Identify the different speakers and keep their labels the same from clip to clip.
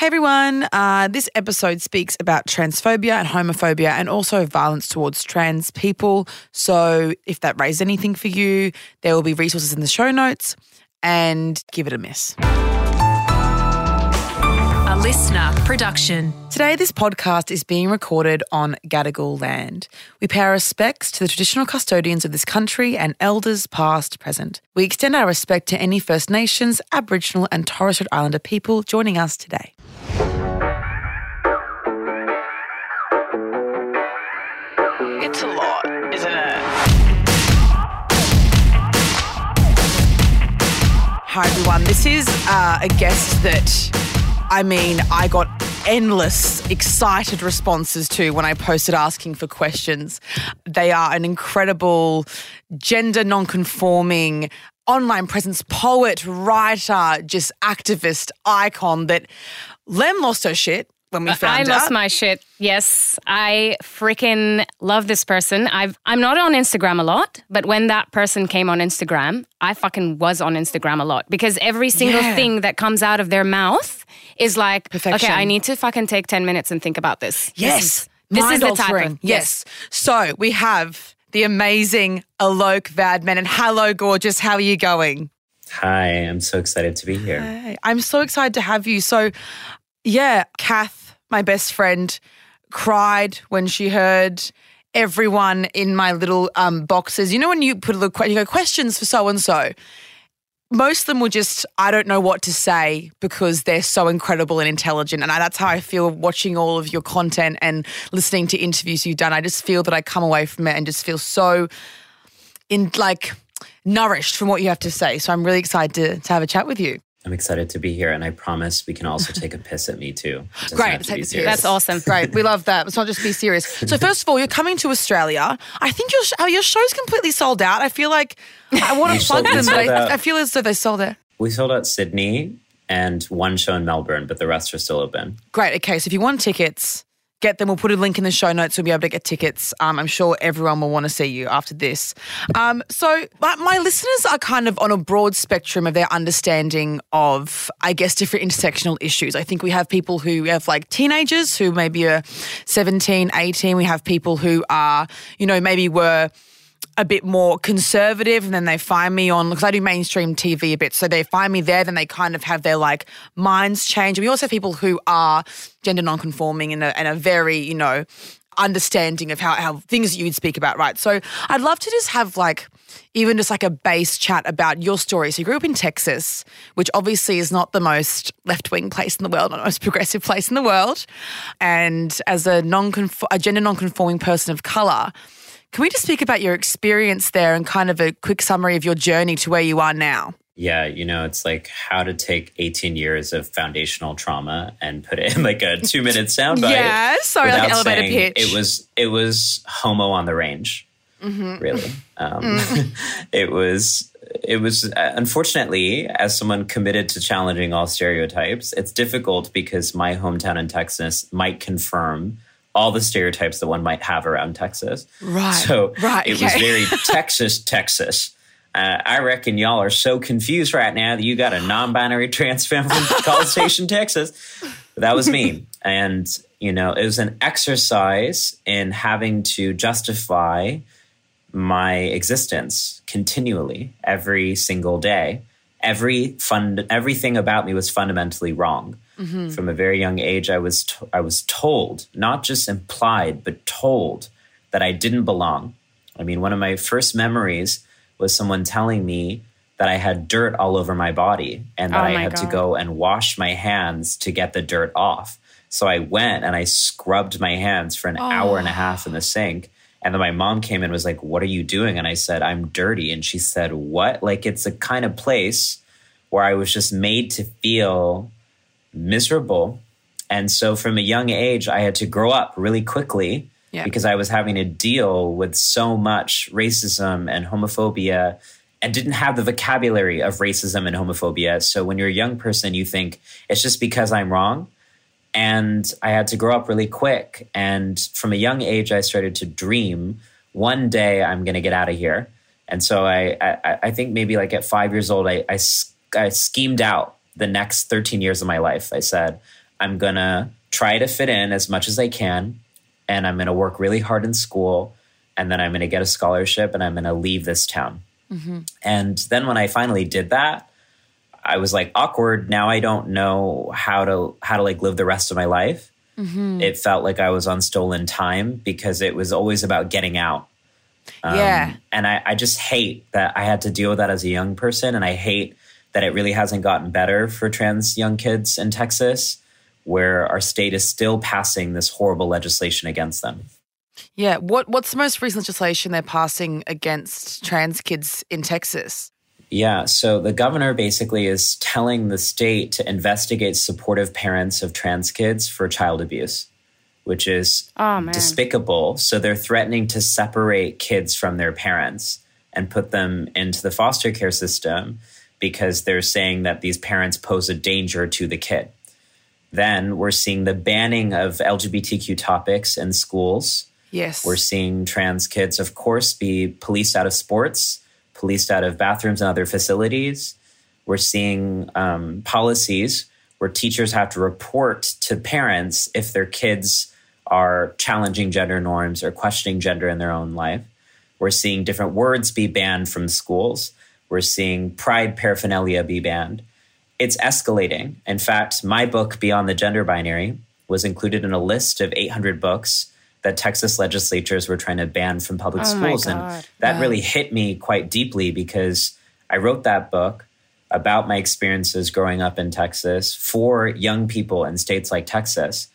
Speaker 1: Hey everyone, uh, this episode speaks about transphobia and homophobia and also violence towards trans people. So, if that raised anything for you, there will be resources in the show notes and give it a miss.
Speaker 2: A listener production.
Speaker 1: Today, this podcast is being recorded on Gadigal land. We pay our respects to the traditional custodians of this country and elders past, present. We extend our respect to any First Nations, Aboriginal, and Torres Strait Islander people joining us today. It's a lot, isn't it? Hi, everyone. This is uh, a guest that, I mean, I got endless excited responses to when I posted asking for questions. They are an incredible gender non-conforming online presence poet, writer, just activist icon that Lem lost her shit when we found
Speaker 3: I lost
Speaker 1: out.
Speaker 3: my shit. Yes, I freaking love this person. I've I'm not on Instagram a lot, but when that person came on Instagram, I fucking was on Instagram a lot because every single
Speaker 1: Yeah.
Speaker 3: thing that comes out of their mouth is like,
Speaker 1: Perfection.
Speaker 3: okay, I need to fucking take ten minutes and think about this. This
Speaker 1: Yes.
Speaker 3: is- this is, the type
Speaker 1: Mind-altering.
Speaker 3: of
Speaker 1: Yes. So we have the amazing Alok Vaid-Menon. And hello, gorgeous. How are you going?
Speaker 4: Hi, I'm so excited to be here.
Speaker 1: Hey, I'm so excited to have you. So, yeah, Kath, my best friend, cried when she heard everyone in my little um, boxes. You know, when you put a little you go questions for so and so. Most of them were just, I don't know what to say because they're so incredible and intelligent. And I, that's how I feel watching all of your content and listening to interviews you've done. I just feel that I come away from it and just feel so in like nourished from what you have to say. So I'm really excited to, to have a chat with you.
Speaker 4: I'm excited to be here, and I promise we can also take a piss at me too.
Speaker 1: Great,
Speaker 4: to
Speaker 3: That's awesome.
Speaker 1: Great, we love that. Let's not just be serious. So first of all, you're coming to Australia. I think your sh- your show's completely sold out. I feel like I want to plug them, but I. I feel as though they sold out.
Speaker 4: We sold out Sydney and one show in Melbourne, but the rest are still open.
Speaker 1: Great. Okay, so if you want tickets, get them. We'll put a link in the show notes. We'll be able to get tickets. Um, I'm sure everyone will want to see you after this. Um, so my, my listeners are kind of on a broad spectrum of their understanding of, I guess, different intersectional issues. I think we have people who have like teenagers who maybe are 17, 18. We have people who are, you know, maybe were a bit more conservative and then they find me on because I do mainstream TV a bit. So they find me there, then they kind of have their like minds change. And we also have people who are gender non-conforming and and are very, you know, understanding of how, how things that you would speak about, right? So I'd love to just have like even just like a base chat about your story. So you grew up in Texas, which obviously is not the most left-wing place in the world, not the most progressive place in the world. And as a non a gender non-conforming person of color, can we just speak about your experience there and kind of a quick summary of your journey to where you are now?
Speaker 4: Yeah, you know, it's like how to take 18 years of foundational trauma and put it in like a two minute soundbite.
Speaker 1: Yeah, sorry, like elevator pitch.
Speaker 4: It was it was homo on the range,
Speaker 1: Mm-hmm.
Speaker 4: really. Um,
Speaker 1: Mm.
Speaker 4: it was it was uh, unfortunately as someone committed to challenging all stereotypes, it's difficult because my hometown in Texas might confirm all the stereotypes that one might have around Texas.
Speaker 1: Right,
Speaker 4: So
Speaker 1: right,
Speaker 4: it was very Texas, Texas. Uh, I reckon y'all are so confused right now that you got a non-binary trans femme from College Station, Texas. But that was me, and you know, it was an exercise in having to justify my existence continually every single day. Every fund, everything about me was fundamentally wrong. Mm-hmm. From a very young age, I was to- I was told, not just implied, but told that I didn't belong. I mean, one of my first memories was someone telling me that I had dirt all over my body and that
Speaker 3: Oh
Speaker 4: I had to go and wash my hands to get the dirt off. So I went and I scrubbed my hands for an hour and a half in the oh. sink. And then my mom came in and was like, What are you doing? And I said, I'm dirty. And she said, What? Like, it's a kind of place where I was just made to feel miserable. And so from a young age, I had to grow up really quickly
Speaker 1: Yeah.
Speaker 4: because I was having to deal with so much racism and homophobia and didn't have the vocabulary of racism and homophobia. So when you're a young person, you think it's just because I'm wrong. And I had to grow up really quick. And from a young age, I started to dream one day I'm going to get out of here. And so I, I, I think maybe like at five years old, I, I schemed out the next 13 years of my life. I said, I'm going to try to fit in as much as I can. And I'm going to work really hard in school. And then I'm going to get a scholarship and I'm going to leave this town. And then when I finally did that, I was like awkward. Now I don't know how to how to like live the rest of my life. It felt like I was on stolen time because it was always about getting out. Um,
Speaker 1: yeah.
Speaker 4: And I, I just hate that I had to deal with that as a young person. And I hate that it really hasn't gotten better for trans young kids in Texas, where our state is still passing this horrible legislation against them.
Speaker 1: Yeah. What What's the most recent legislation they're passing against trans kids in Texas?
Speaker 4: Yeah. So the governor basically is telling the state to investigate supportive parents of trans kids for child abuse, which is
Speaker 3: Oh,
Speaker 4: despicable. So they're threatening to separate kids from their parents and put them into the foster care system because they're saying that these parents pose a danger to the kid. Then we're seeing the banning of LGBTQ topics in schools.
Speaker 1: Yes.
Speaker 4: We're seeing trans kids, of course, be policed out of sports, policed out of bathrooms and other facilities. We're seeing um, policies where teachers have to report to parents if their kids are challenging gender norms or questioning gender in their own life. We're seeing different words be banned from schools. We're seeing pride paraphernalia be banned. It's escalating. In fact, my book, Beyond the Gender Binary, was included in a list of 800 books that Texas legislatures were trying to ban from public
Speaker 3: Oh
Speaker 4: schools. And that
Speaker 1: Wow.
Speaker 4: really hit me quite deeply because I wrote that book about my experiences growing up in Texas for young people in states like Texas.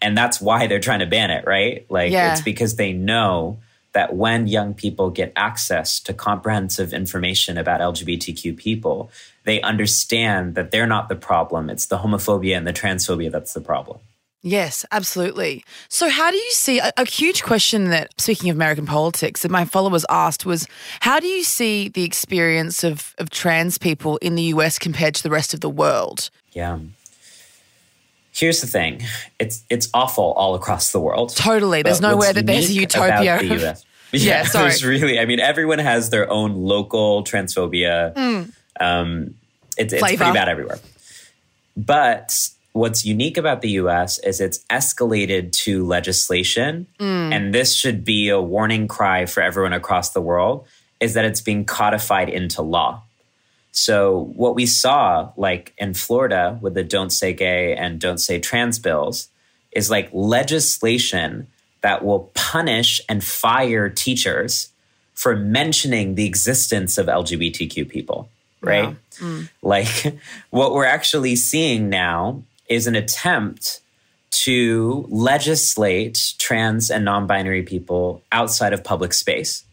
Speaker 4: And that's why they're trying to ban it, right? Like
Speaker 1: Yeah.
Speaker 4: it's because they know that when young people get access to comprehensive information about LGBTQ people, they understand that they're not the problem. It's the homophobia and the transphobia that's the problem.
Speaker 1: Yes, absolutely. So, how do you see a, a huge question that, speaking of American politics, that my followers asked was how do you see the experience of, of trans people in the US compared to the rest of the world?
Speaker 4: Yeah. Here's the thing. It's it's awful all across the world.
Speaker 1: Totally. There's nowhere that there's a utopia.
Speaker 4: the.
Speaker 1: Yeah,
Speaker 4: Yeah,
Speaker 1: sorry.
Speaker 4: there's really. I mean, everyone has their own local transphobia. Um, it's, it's
Speaker 1: Mm. Flavor.
Speaker 4: pretty bad everywhere. But what's unique about the US is it's escalated to legislation.
Speaker 1: Mm.
Speaker 4: And this should be a warning cry for everyone across the world is that it's being codified into law. So what we saw, like in Florida with the Don't Say Gay and Don't Say Trans bills, is like legislation that will punish and fire teachers for mentioning the existence of LGBTQ people, right? Mm. Like what we're actually seeing now is an attempt to legislate trans and non-binary people outside of public space.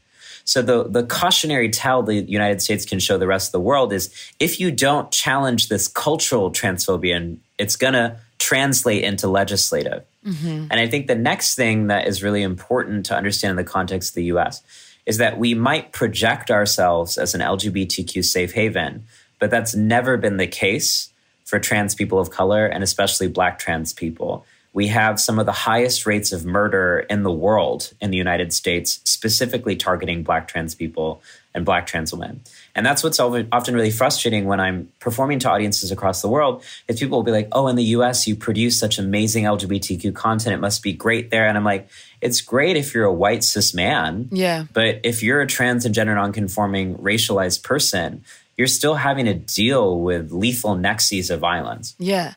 Speaker 4: So the the cautionary tale the United States can show the rest of the world is if you don't challenge this cultural transphobia, it's gonna translate into legislative. Mm-hmm. And I think the next thing that is really important to understand in the context of the US is that we might project ourselves as an LGBTQ safe haven, but that's never been the case for trans people of color and especially black trans people. We have some of the highest rates of murder in the world in the United States, specifically targeting black trans people and black trans women. And that's what's often really frustrating when I'm performing to audiences across the world is people will be like, oh, in the US, you produce such amazing LGBTQ content. It must be great there. And I'm like, it's great if you're a white cis man.
Speaker 1: Yeah.
Speaker 4: But if you're a trans and gender nonconforming racialized person, you're still having to deal with lethal nexes of violence.
Speaker 1: Yeah.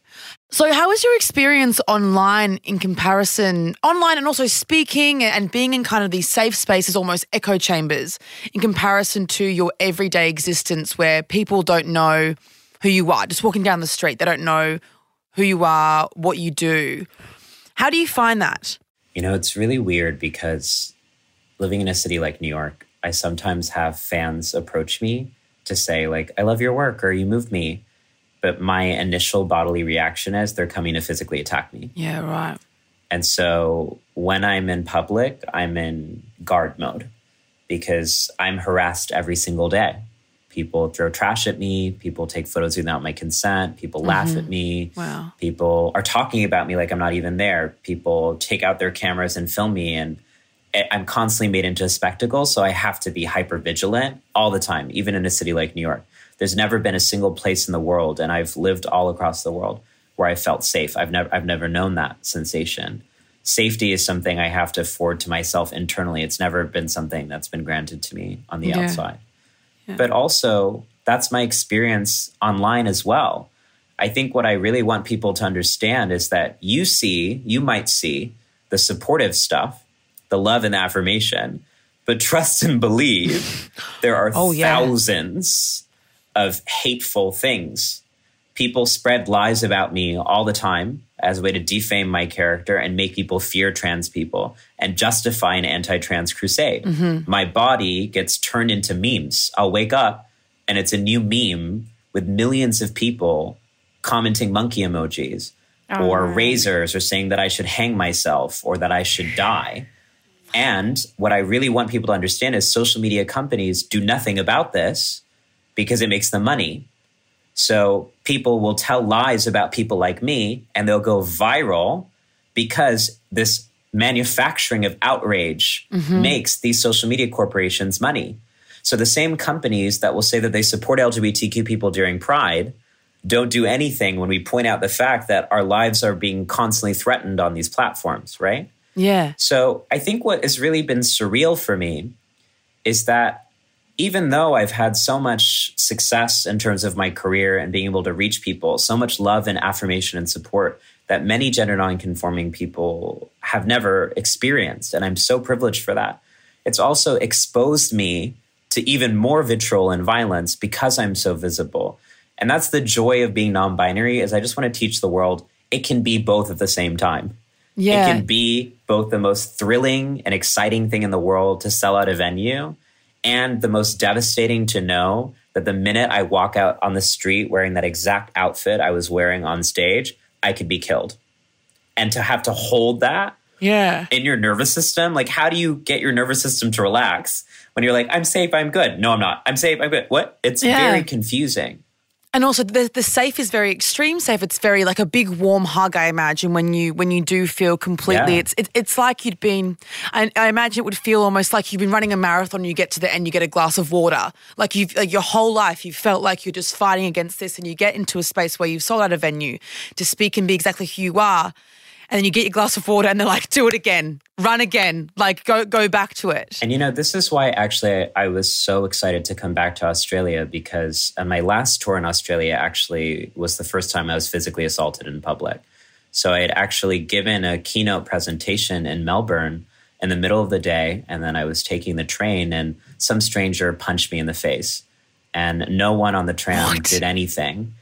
Speaker 1: So, how was your experience online in comparison, online and also speaking and being in kind of these safe spaces, almost echo chambers, in comparison to your everyday existence where people don't know who you are? Just walking down the street, they don't know who you are, what you do. How do you find that?
Speaker 4: You know, it's really weird because living in a city like New York, I sometimes have fans approach me to say, like, I love your work or you moved me. But my initial bodily reaction is they're coming to physically attack me.
Speaker 1: Yeah, right.
Speaker 4: And so when I'm in public, I'm in guard mode because I'm harassed every single day. People throw trash at me, people take photos without my consent, people laugh mm-hmm. at me.
Speaker 1: Wow.
Speaker 4: People are talking about me like I'm not even there. People take out their cameras and film me and I'm constantly made into a spectacle, so I have to be hyper vigilant all the time, even in a city like New York. There's never been a single place in the world, and I've lived all across the world, where I felt safe. I've never I've never known that sensation. Safety is something I have to afford to myself internally. It's never been something that's been granted to me on the
Speaker 1: Yeah.
Speaker 4: outside. But also, that's my experience online as well. I think what I really want people to understand is that you see, you might see the supportive stuff, the love and affirmation, but trust and believe there are
Speaker 1: Oh, yeah.
Speaker 4: thousands of hateful things. People spread lies about me all the time as a way to defame my character and make people fear trans people and justify an anti trans crusade. Mm-hmm. My body gets turned into memes. I'll wake up and it's a new meme with millions of people commenting monkey emojis or razors or saying that I should hang myself or that I should die. And what I really want people to understand is social media companies do nothing about this because it makes them money. So people will tell lies about people like me and they'll go viral because this manufacturing of outrage mm-hmm. makes these social media corporations money. So the same companies that will say that they support LGBTQ people during Pride don't do anything when we point out the fact that our lives are being constantly threatened on these platforms, right?
Speaker 1: Yeah.
Speaker 4: So I think what has really been surreal for me is that even though I've had so much success in terms of my career and being able to reach people, so much love and affirmation and support that many gender nonconforming people have never experienced. And I'm so privileged for that. It's also exposed me to even more vitriol and violence because I'm so visible. And that's the joy of being non-binary is I just want to teach the world it can be both at the same time.
Speaker 1: Yeah.
Speaker 4: It can be both the most thrilling and exciting thing in the world to sell out a venue and the most devastating to know that the minute I walk out on the street wearing that exact outfit I was wearing on stage, I could be killed. And to have to hold that
Speaker 1: yeah.
Speaker 4: in your nervous system, like how do you get your nervous system to relax when you're like, I'm safe, I'm good. No, I'm not. I'm safe, I'm good. What? It's
Speaker 1: Yeah.
Speaker 4: very confusing.
Speaker 1: And also the the safe is very extreme safe. It's very like a big warm hug. I imagine when you when you do feel completely,
Speaker 4: Yeah.
Speaker 1: it's it, it's like you'd been. I, I imagine it would feel almost like you've been running a marathon. You get to the end, you get a glass of water. Like you've like your whole life, you felt like you're just fighting against this, and you get into a space where you've sold out a venue to speak and be exactly who you are. And then you get your glass of water, and they're like, "Do it again, run again, like go go back to it."
Speaker 4: And you know, this is why actually I was so excited to come back to Australia because uh, my last tour in Australia actually was the first time I was physically assaulted in public. So I had actually given a keynote presentation in Melbourne in the middle of the day, and then I was taking the train, and some stranger punched me in the face, and no one on the tram
Speaker 1: What?
Speaker 4: did anything.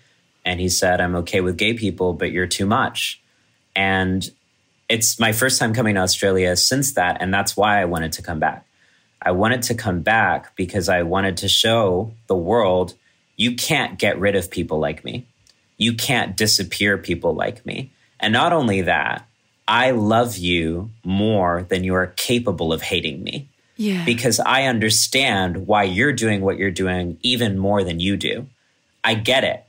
Speaker 4: And he said, "I'm okay with gay people, but you're too much." And it's my first time coming to Australia since that, and that's why I wanted to come back. I wanted to come back because I wanted to show the world you can't get rid of people like me. You can't disappear people like me. And not only that, I love you more than you are capable of hating me
Speaker 1: Yeah,
Speaker 4: because I understand why you're doing what you're doing even more than you do. I get it.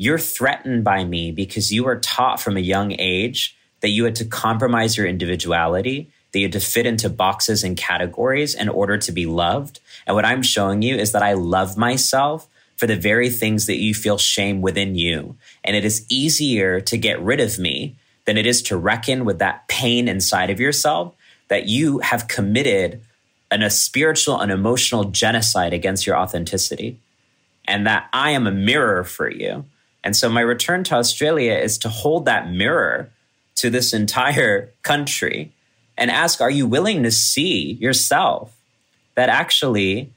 Speaker 4: You're threatened by me because you were taught from a young age that you had to compromise your individuality, that you had to fit into boxes and categories in order to be loved. And what I'm showing you is that I love myself for the very things that you feel shame within you. And it is easier to get rid of me than it is to reckon with that pain inside of yourself that you have committed an, a spiritual and emotional genocide against your authenticity and that I am a mirror for you. And so my return to Australia is to hold that mirror to this entire country and ask, are you willing to see yourself that actually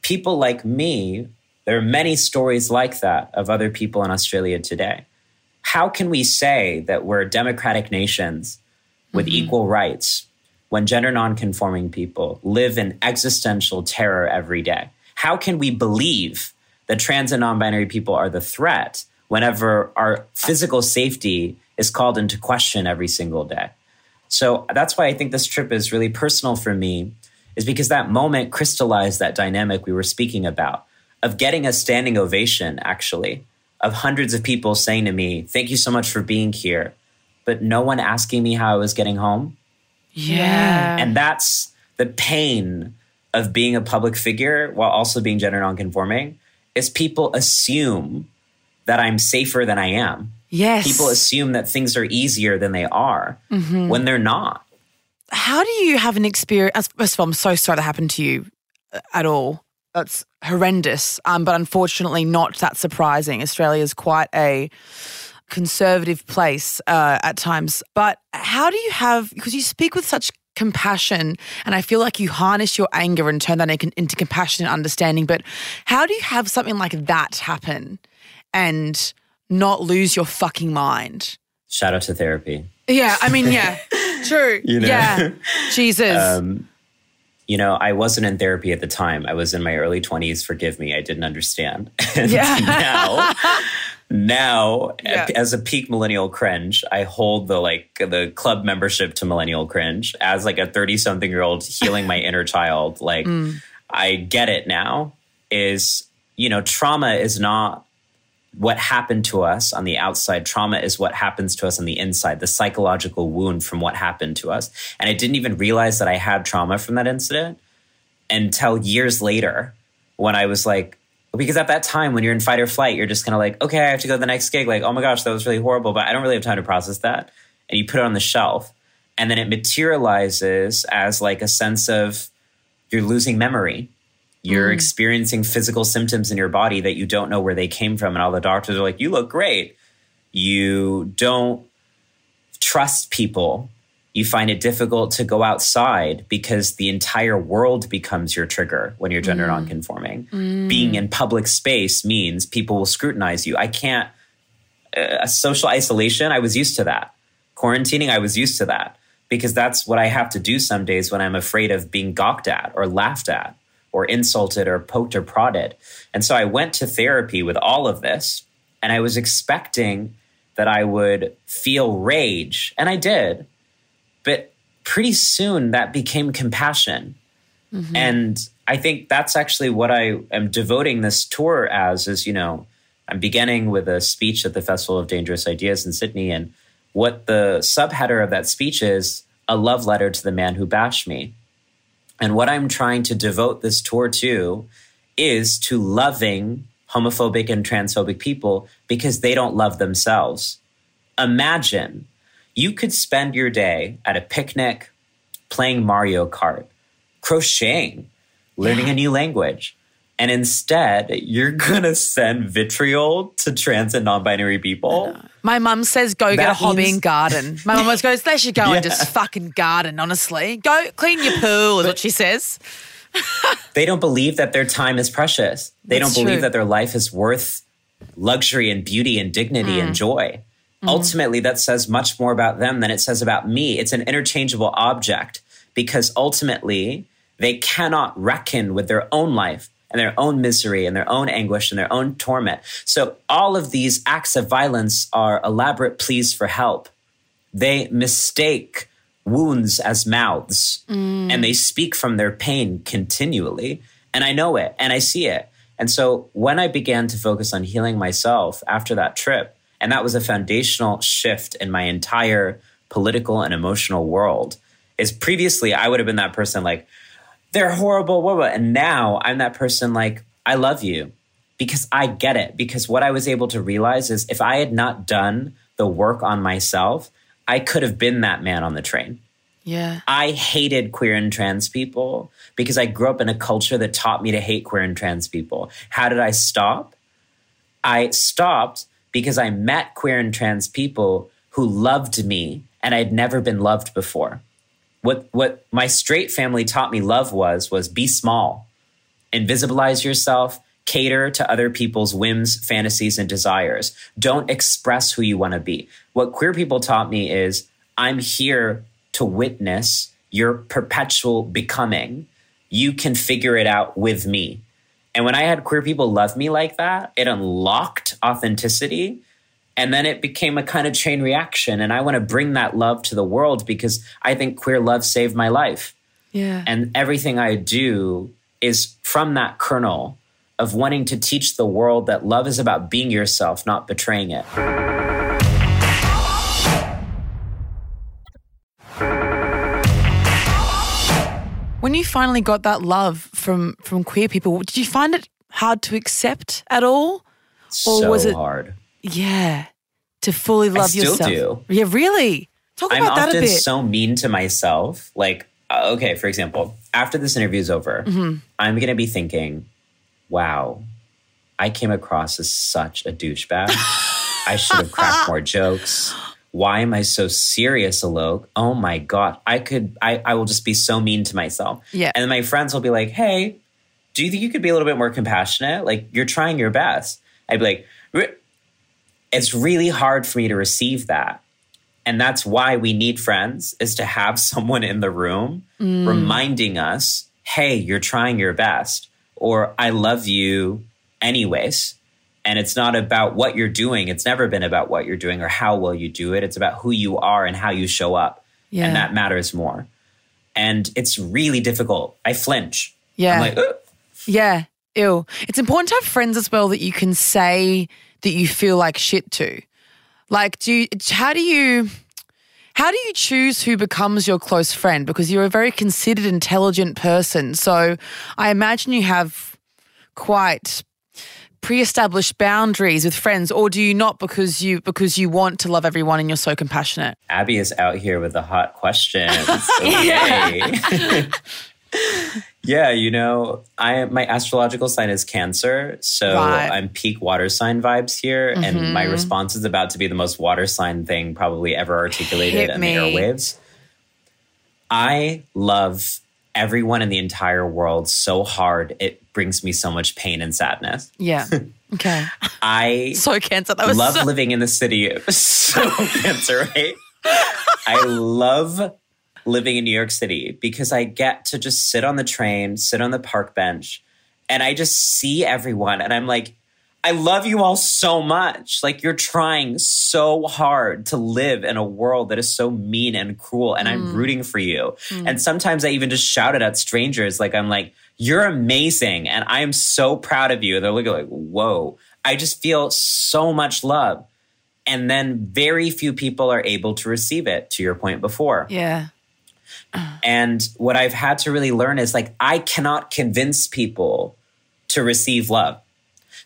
Speaker 4: people like me, there are many stories like that of other people in Australia today. How can we say that we're democratic nations with mm-hmm. equal rights when gender nonconforming people live in existential terror every day? How can we believe that trans and non binary people are the threat whenever our physical safety is called into question every single day? So that's why I think this trip is really personal for me, is because that moment crystallized that dynamic we were speaking about of getting a standing ovation, actually, of hundreds of people saying to me, Thank you so much for being here, but no one asking me how I was getting home.
Speaker 1: yeah,
Speaker 4: And that's the pain of being a public figure while also being gender nonconforming is people assume that I'm safer than I am.
Speaker 1: Yes.
Speaker 4: People assume that things are easier than they are
Speaker 1: Mm-hmm.
Speaker 4: when they're not.
Speaker 1: How do you have an experience? First of all, I'm so sorry that happened to you uh, at all. That's horrendous, um, but unfortunately not that surprising. Australia is quite a conservative place uh, at times. But how do you have, because you speak with such compassion, and I feel like you harness your anger and turn that into compassion and understanding. But how do you have something like that happen and not lose your fucking mind?
Speaker 4: Shout out to therapy.
Speaker 1: Yeah, I mean, yeah, true.
Speaker 4: You know?
Speaker 1: Yeah, Jesus.
Speaker 4: Um, you know, I wasn't in therapy at the time. I was in my early 20s. Forgive me, I didn't understand. And
Speaker 1: Yeah.
Speaker 4: now, now
Speaker 1: Yeah.
Speaker 4: as a peak millennial cringe, I hold the like the club membership to millennial cringe as like a 30 something year old healing my inner child. Like, mm. I get it now. Is, you know, trauma is not what happened to us on the outside. Trauma is what happens to us on the inside, the psychological wound from what happened to us. And I didn't even realize that I had trauma from that incident until years later when I was like, because at that time when you're in fight or flight, you're just kind of like, okay, I have to go to the next gig. Like, oh my gosh, that was really horrible, but I don't really have time to process that. And you put it on the shelf. And then it materializes as like a sense of you're losing memory. You're mm. experiencing physical symptoms in your body that you don't know where they came from. And all the doctors are like, you look great. You don't trust people. You find it difficult to go outside because the entire world becomes your trigger when you're gender mm. nonconforming. Mm. Being in public space means people will scrutinize you. I can't, uh, social isolation, I was used to that. Quarantining, I was used to that because that's what I have to do some days when I'm afraid of being gawked at or laughed at or insulted or poked or prodded. And so I went to therapy with all of this and I was expecting that I would feel rage, and I did. But pretty soon that became compassion. Mm-hmm. And I think that's actually what I am devoting this tour as is, you know, I'm beginning with a speech at the Festival of Dangerous Ideas in Sydney. And what the subheader of that speech is a love letter to the man who bashed me. And what I'm trying to devote this tour to is to loving homophobic and transphobic people because they don't love themselves. Imagine you could spend your day at a picnic playing Mario Kart, crocheting, learning a new language. And instead, you're going to send vitriol to trans and non binary people.
Speaker 1: My mum says go get
Speaker 4: That
Speaker 1: a hobby and garden. My mum always goes, they should go
Speaker 4: Yeah.
Speaker 1: and just fucking garden, honestly. Go clean your pool, is what she says.
Speaker 4: They don't believe that their time is precious. They
Speaker 1: That's
Speaker 4: don't believe
Speaker 1: true.
Speaker 4: that their life is worth luxury and beauty and dignity
Speaker 1: Mm.
Speaker 4: and joy. Ultimately, that says much more about them than it says about me. It's an interchangeable object because ultimately they cannot reckon with their own life and their own misery and their own anguish and their own torment. So all of these acts of violence are elaborate pleas for help. They mistake wounds as mouths mm. and they speak from their pain continually. And I know it and I see it. And so when I began to focus on healing myself after that trip, and that was a foundational shift in my entire political and emotional world, is previously I would have been that person like, they're horrible, blah, blah. and now I'm that person like, I love you because I get it. Because what I was able to realize is if I had not done the work on myself, I could have been that man on the train.
Speaker 1: Yeah.
Speaker 4: I hated queer and trans people because I grew up in a culture that taught me to hate queer and trans people. How did I stop? I stopped because I met queer and trans people who loved me and I'd never been loved before. What what my straight family taught me love was was be small, invisibilize yourself, cater to other people's whims, fantasies, and desires. Don't express who you want to be. What queer people taught me is I'm here to witness your perpetual becoming. You can figure it out with me. And when I had queer people love me like that, it unlocked authenticity. And then it became a kind of chain reaction. And I want to bring that love to the world because I think queer love saved my life.
Speaker 1: Yeah.
Speaker 4: And everything I do is from that kernel of wanting to teach the world that love is about being yourself, not betraying it.
Speaker 1: When you finally got that love from from queer people, did you find it hard to accept at all? Or
Speaker 4: so
Speaker 1: was it-
Speaker 4: hard.
Speaker 1: Yeah. to fully love
Speaker 4: still
Speaker 1: yourself?
Speaker 4: do.
Speaker 1: Yeah, really. Talk
Speaker 4: I'm
Speaker 1: about that a
Speaker 4: often so mean to myself. Like, uh, okay, for example, after this interview is over,
Speaker 1: Mm-hmm.
Speaker 4: I'm going to be thinking, wow, I came across as such a douchebag. I should have cracked more jokes. Why am I so serious, Alok? Oh my God. I could, I, I will just be so mean to myself.
Speaker 1: Yeah.
Speaker 4: And my friends will be like, hey, do you think you could be a little bit more compassionate? Like, you're trying your best. I'd be like, "Re- it's really hard for me to receive that. And that's why we need friends is to have someone in the room mm. reminding us hey you're trying your best or i love you anyways. And it's not about what you're doing. It's never been about what you're doing or how well you do it. It's about who you are and how you show up.
Speaker 1: Yeah.
Speaker 4: and that matters more. And it's really difficult. I flinch.
Speaker 1: Yeah.
Speaker 4: i'm like.
Speaker 1: Yeah, ew. It's important to have friends as well that you can say that you feel like shit to. Like, do you, how do you how do you choose who becomes your close friend? Because you're a very considered, intelligent person. So I imagine you have quite pre-established boundaries with friends, or do you not because you because you want to love everyone and you're so compassionate?
Speaker 4: Abby is out here with the hot questions. Okay. yeah, you know, I my astrological sign is Cancer, so
Speaker 1: Right. Mm-hmm.
Speaker 4: I'm peak water sign vibes here, and my response is about to be the most water sign thing probably ever articulated
Speaker 1: Hit
Speaker 4: in
Speaker 1: me.
Speaker 4: the airwaves. I love everyone in the entire world so hard it brings me so much pain and sadness.
Speaker 1: Yeah. Okay.
Speaker 4: I
Speaker 1: So cancer. That was
Speaker 4: love
Speaker 1: so-
Speaker 4: living in the city. So cancer, right? I love living in New York City because I get to just sit on the train, sit on the park bench, and I just see everyone. And I'm like, I love you all so much. Like, you're trying so hard to live in a world that is so mean and cruel, and I'm mm. rooting for you. Mm. And sometimes I even just shout it at strangers. Like, I'm like, you're amazing, and I am so proud of you. And they're looking like, whoa. I just feel so much love. And then very few people are able to receive it, to your point before.
Speaker 1: Yeah.
Speaker 4: And what I've had to really learn is like, I cannot convince people to receive love.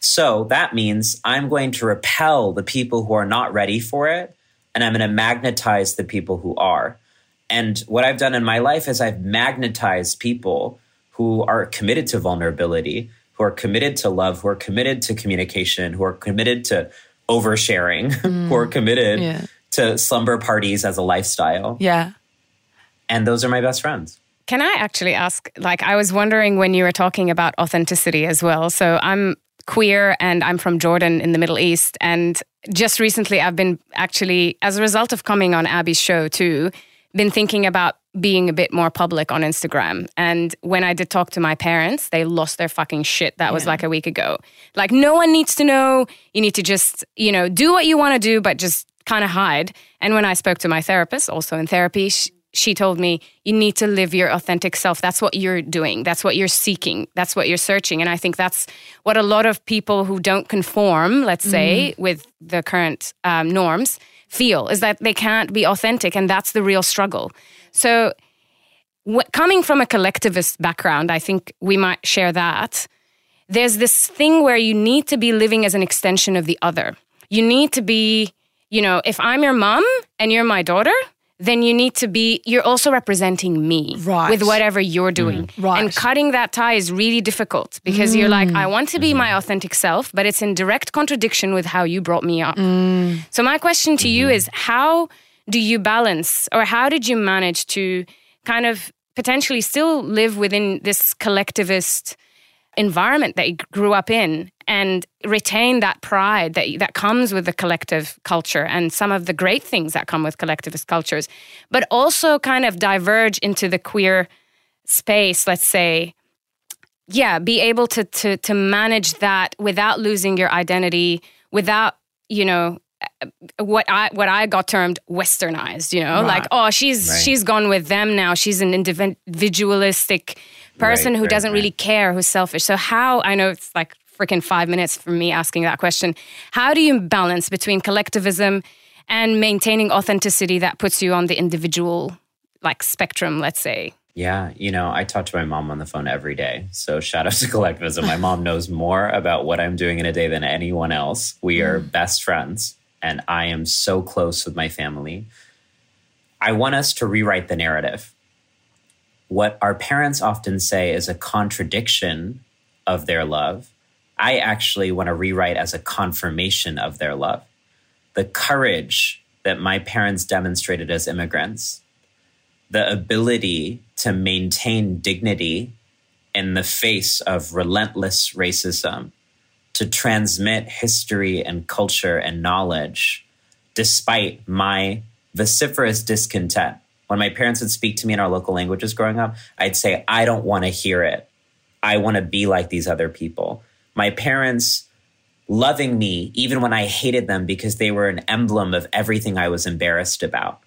Speaker 4: So that means I'm going to repel the people who are not ready for it, and I'm going to magnetize the people who are. And what I've done in my life is I've magnetized people who are committed to vulnerability, who are committed to love, who are committed to communication, who are committed to oversharing, who are mm. committed
Speaker 1: Yeah.
Speaker 4: to slumber parties as a lifestyle.
Speaker 1: Yeah.
Speaker 4: And those are my best friends.
Speaker 3: Can I actually ask? Like, I was wondering when you were talking about authenticity as well. So, I'm queer and I'm from Jordan in the Middle East. And just recently, I've been actually, as a result of coming on Abby's show too, been thinking about being a bit more public on Instagram. And when I did talk to my parents, they lost their fucking shit. That was like a week ago. Like, no one needs to know. You need to just, you know, do what you want to do, but just kind of hide. And when I spoke to my therapist, also in therapy, she, she told me, you need to live your authentic self. That's what you're doing. That's what you're seeking. That's what you're searching. And I think that's what a lot of people who don't conform, let's say, with the current um, norms feel is that they can't be authentic. And that's the real struggle. So, coming from a collectivist background, I think we might share that. There's this thing where you need to be living as an extension of the other. You need to be, you know, if I'm your mom and you're my daughter, then you need to be, you're also representing me
Speaker 1: Right.
Speaker 3: with whatever you're mm. doing.
Speaker 1: Right.
Speaker 3: And cutting that tie is really difficult because you're like, mm. I want to be my mm-hmm. authentic self, but it's in direct contradiction with how you brought me up. Mm. So, my question to you mm-hmm. is how do you balance or how did you manage to kind of potentially still live within this collectivist environment that you grew up in and retain that pride that that comes with the collective culture and some of the great things that come with collectivist cultures but also kind of diverge into the queer space let's say yeah be able to to to manage that without losing your identity without you know uh, what I what I got termed westernized, you know, like oh she's
Speaker 4: Right.
Speaker 3: she's gone with them now. She's an individualistic person
Speaker 4: Right,
Speaker 3: who
Speaker 4: right,
Speaker 3: doesn't really care, who's selfish. So how I know it's like freaking five minutes for me asking that question. How do you balance between collectivism and maintaining authenticity that puts you on the individual like spectrum, let's say?
Speaker 4: Yeah, you know, I talk to my mom on the phone every day. So shout out to collectivism. My mom knows more about what I'm doing in a day than anyone else. We are mm. best friends. and I am so close with my family. I want us to rewrite the narrative. What our parents often say is a contradiction of their love. I actually want to rewrite as a confirmation of their love. The courage that my parents demonstrated as immigrants, the ability to maintain dignity in the face of relentless racism, to transmit history and culture and knowledge despite my vociferous discontent. When my parents would speak to me in our local languages growing up, I'd say, I don't want to hear it. I want to be like these other people. My parents loving me even when I hated them because they were an emblem of everything I was embarrassed about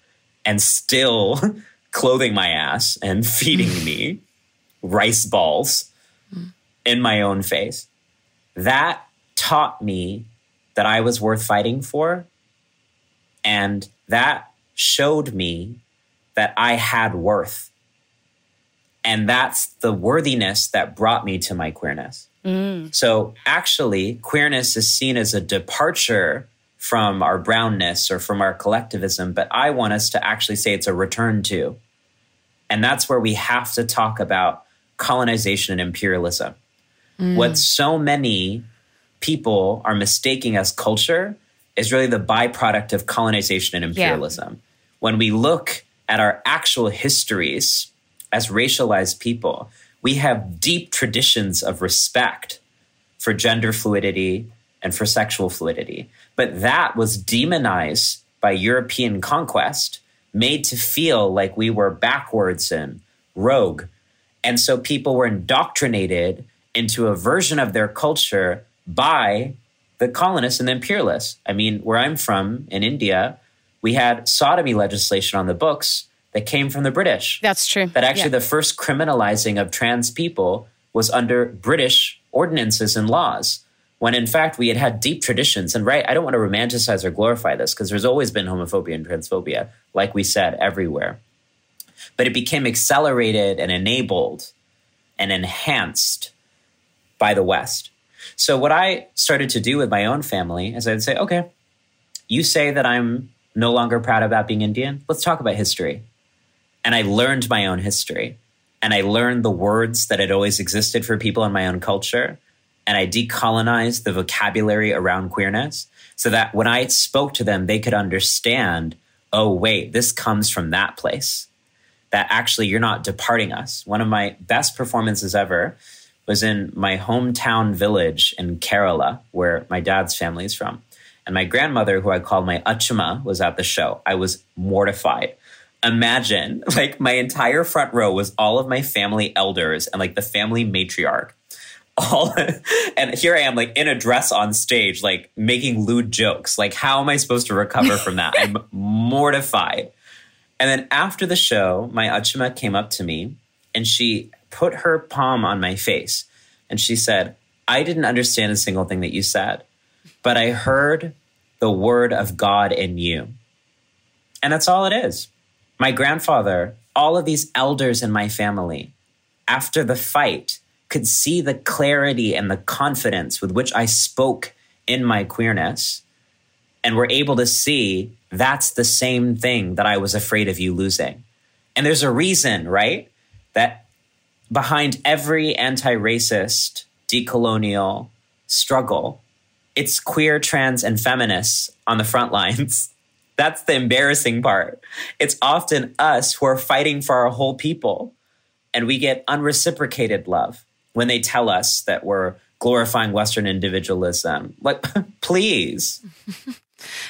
Speaker 4: and still clothing my ass and feeding me rice balls in my own face. That taught me that I was worth fighting for. And that showed me that I had worth. And that's the worthiness that brought me to my queerness. Mm. So actually, queerness is seen as a departure from our brownness or from our collectivism, but I want us to actually say it's a return to. And that's where we have to talk about colonization and imperialism. Mm. What so many people are mistaking as culture is really the byproduct of colonization and imperialism. Yeah. When we look at our actual histories as racialized people, we have deep traditions of respect for gender fluidity and for sexual fluidity. But that was demonized by European conquest, made to feel like we were backwards and rogue. And so people were indoctrinated into a version of their culture by the colonists and the imperialists. I mean, where I'm from in India, we had sodomy legislation on the books that came from the British.
Speaker 3: That's true.
Speaker 4: That actually yeah. the first criminalizing of trans people was under British ordinances and laws. When in fact we had had deep traditions, and right, I don't want to romanticize or glorify this because there's always been homophobia and transphobia, like we said, everywhere. But it became accelerated and enabled and enhanced by the West. So what I started to do with my own family is I'd say, okay, you say that I'm no longer proud about being Indian. Let's talk about history. And I learned my own history. And I learned the words that had always existed for people in my own culture. And I decolonized the vocabulary around queerness so that when I spoke to them, they could understand, oh, wait, this comes from that place. That actually you're not departing us. One of my best performances ever was in my hometown village in Kerala, where my dad's family is from. And my grandmother, who I called my Achuma, was at the show. I was mortified. Imagine, like, my entire front row was all of my family elders and like the family matriarch. All and here I am, like in a dress on stage, like making lewd jokes. Like, how am I supposed to recover from that? I'm mortified. And then after the show, my Achuma came up to me and she put her palm on my face and she said, I didn't understand a single thing that you said, but I heard the word of God in you. And that's all it is. My grandfather, all of these elders in my family, after the fight, could see the clarity and the confidence with which I spoke in my queerness and were able to see that's the same thing that I was afraid of you losing. And there's a reason, right? That behind every anti racist, decolonial struggle, it's queer, trans, and feminists on the front lines. That's the embarrassing part. It's often us who are fighting for our whole people, and we get unreciprocated love when they tell us that we're glorifying Western individualism. Like, please.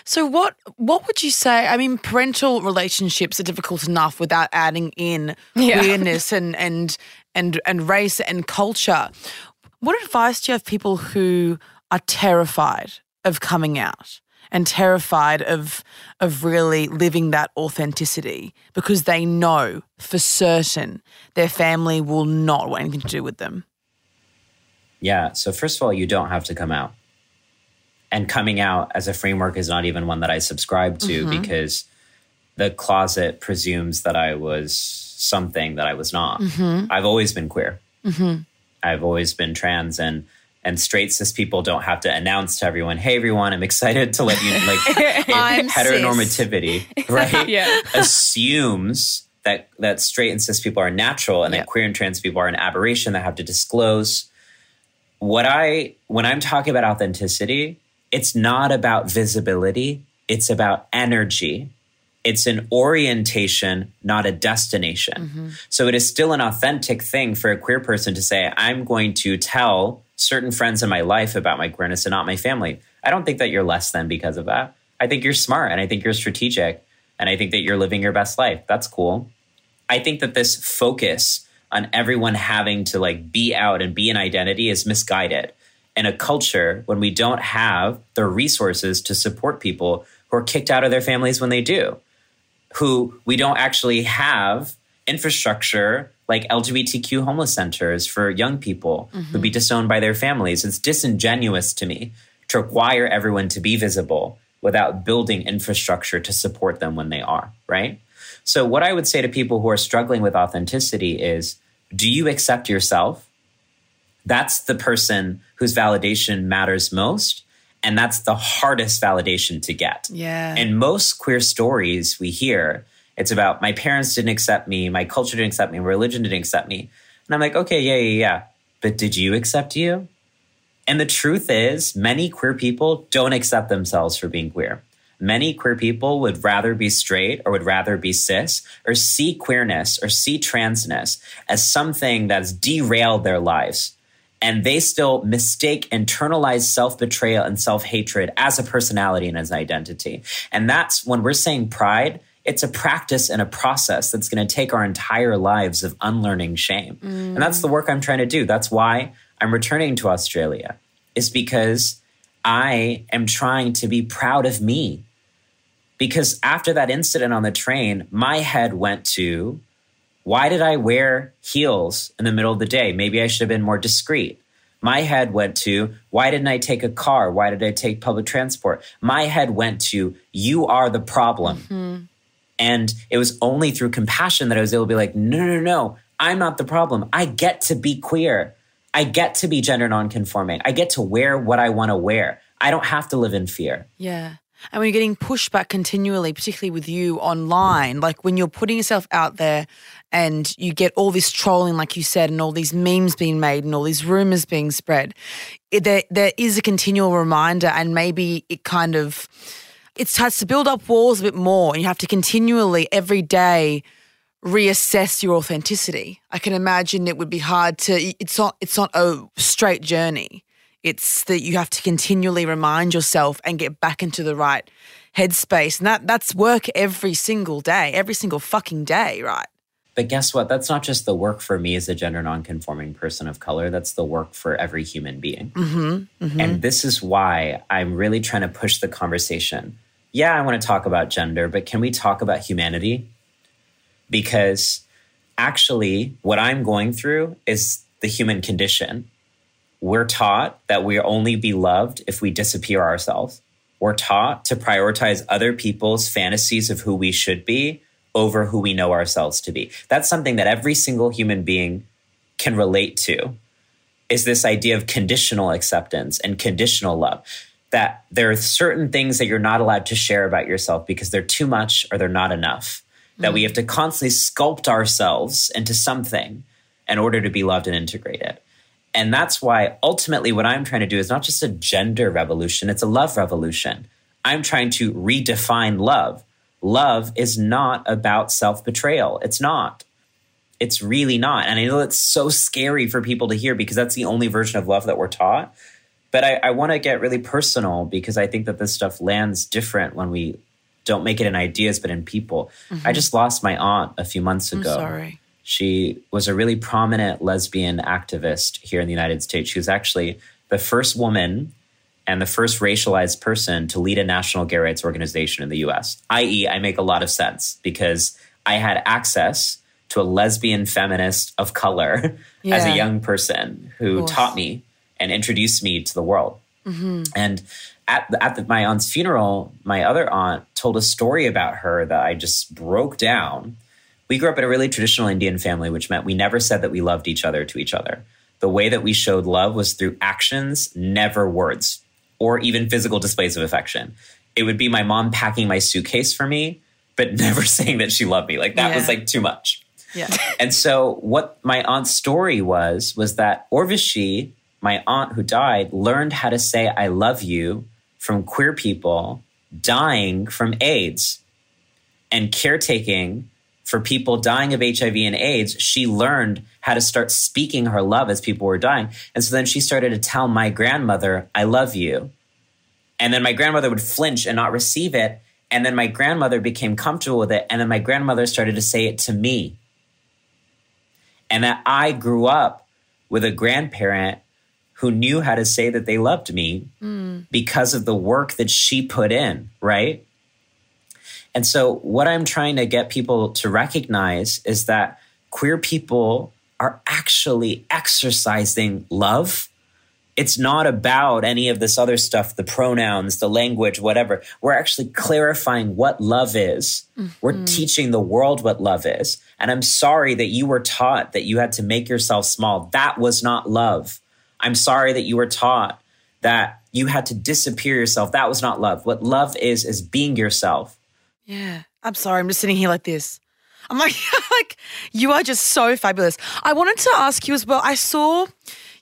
Speaker 1: So what what would you say? I mean, parental relationships are difficult enough without adding in yeah. queerness and and and and race and culture. What advice do you have people who are terrified of coming out and terrified of of really living that authenticity because they know for certain their family will not want anything to do with them?
Speaker 4: Yeah. So first of all, you don't have to come out and coming out as a framework is not even one that I subscribe to mm-hmm. because the closet presumes that I was something that I was not. Mm-hmm. I've always been queer. Mm-hmm. I've always been trans, and and straight cis people don't have to announce to everyone, "Hey, everyone, I'm excited to let you." Know, like
Speaker 1: I'm
Speaker 4: heteronormativity, right?
Speaker 3: Yeah.
Speaker 4: assumes that that straight and cis people are natural, and
Speaker 1: Yeah.
Speaker 4: that queer and trans people are an aberration that have to disclose. What I when I'm talking about authenticity, it's not about visibility; it's about energy. It's an orientation, not a destination. Mm-hmm. So it is still an authentic thing for a queer person to say, I'm going to tell certain friends in my life about my queerness and not my family. I don't think that you're less than because of that. I think you're smart and I think you're strategic and I think that you're living your best life. That's cool. I think that this focus on everyone having to like be out and be an identity is misguided. In a culture when we don't have the resources to support people who are kicked out of their families when they do who we don't actually have infrastructure like LGBTQ homeless centers for young people who'd be mm-hmm. disowned by their families. It's disingenuous to me to require everyone to be visible without building infrastructure to support them when they are, right? So, what I would say to people who are struggling with authenticity is do you accept yourself? That's the person whose validation matters most. And that's the hardest validation to get.
Speaker 1: Yeah.
Speaker 4: And most queer stories we hear, it's about my parents didn't accept me, my culture didn't accept me, religion didn't accept me. And I'm like, okay, yeah, yeah, yeah. But did you accept you? And the truth is, many queer people don't accept themselves for being queer. Many queer people would rather be straight or would rather be cis or see queerness or see transness as something that's derailed their lives. And they still mistake internalized self betrayal and self hatred as a personality and as an identity. And that's when we're saying pride, it's a practice and a process that's going to take our entire lives of unlearning shame. And that's the work I'm trying to do. That's why I'm returning to Australia, is because I am trying to be proud of me. Because after that incident on the train, my head went to why did I wear heels in the middle of the day? Maybe I should have been more discreet. My head went to why didn't I take a car? Why did I take public transport? My head went to you are the problem. Mm-hmm. And it was only through compassion that I was able to be like, no, no, no, I'm not the problem. I get to be queer. I get to be gender nonconforming. I get to wear what I want to wear. I don't have to live in fear.
Speaker 1: Yeah. And when you're getting pushback continually, particularly with you online, like when you're putting yourself out there and you get all this trolling, like you said, and all these memes being made and all these rumors being spread, there, there is a continual reminder, and maybe it kind of it starts to build up walls a bit more, and you have to continually every day reassess your authenticity. I can imagine it would be hard to. It's not. It's not a straight journey. It's that you have to continually remind yourself and get back into the right headspace, and that that's work every single day, every single fucking day, right?
Speaker 4: But guess what? That's not just the work for me as a gender nonconforming person of color. That's the work for every human being. Mm-hmm, mm-hmm. And this is why I'm really trying to push the conversation. Yeah, I want to talk about gender, but can we talk about humanity? Because actually, what I'm going through is the human condition. We're taught that we only be loved if we disappear ourselves. We're taught to prioritize other people's fantasies of who we should be over who we know ourselves to be. That's something that every single human being can relate to is this idea of conditional acceptance and conditional love. That there are certain things that you're not allowed to share about yourself because they're too much or they're not enough. That we mm-hmm. have to constantly sculpt ourselves into something in order to be loved and integrated. And that's why ultimately what I'm trying to do is not just a gender revolution, it's a love revolution. I'm trying to redefine love. Love is not about self betrayal. It's not. It's really not. And I know that's so scary for people to hear because that's the only version of love that we're taught. But I, I want to get really personal because I think that this stuff lands different when we don't make it in ideas, but in people. I mm-hmm. just lost my aunt a few months
Speaker 1: I'm
Speaker 4: ago.
Speaker 1: sorry.
Speaker 4: She was a really prominent lesbian activist here in the United States. She was actually the first woman and the first racialized person to lead a national gay rights organization in the US, i.e., I make a lot of sense because I had access to a lesbian feminist of color as a young person who taught me and introduced me to the world. And at, the, at the, my aunt's funeral, my other aunt told a story about her that I just broke down. We grew up in a really traditional Indian family, which meant we never said that we loved each other to each other. the way that we showed love was through actions, never words, or even physical displays of affection. It would be my mom packing my suitcase for me, but never saying that she loved me. Like that
Speaker 1: Yeah.
Speaker 4: was like too much.
Speaker 1: Yeah.
Speaker 4: And so what my aunt's story was was that Urvashi, my aunt who died, learned how to say I love you from queer people dying from AIDS and caretaking for people dying of HIV and AIDS. She learned how to start speaking her love as people were dying. And so then she started to tell my grandmother, I love you. And then my grandmother would flinch and not receive it. And then my grandmother became comfortable with it. And then my grandmother started to say it to me and that I grew up with a grandparent who knew how to say that they loved me mm. because of the work that she put in, right? And so, what I'm trying to get people to recognize is that queer people are actually exercising love. It's not about any of this other stuff, the pronouns, the language, whatever. We're actually clarifying what love is. We're mm-hmm. teaching the world what love is. And I'm sorry that you were taught that you had to make yourself small. That was not love. I'm sorry that you were taught that you had to disappear yourself. That was not love. What love is, is being yourself.
Speaker 1: Yeah. I'm sorry. I'm just sitting here like this. I'm like, like you are just so fabulous. I wanted to ask you as well. I saw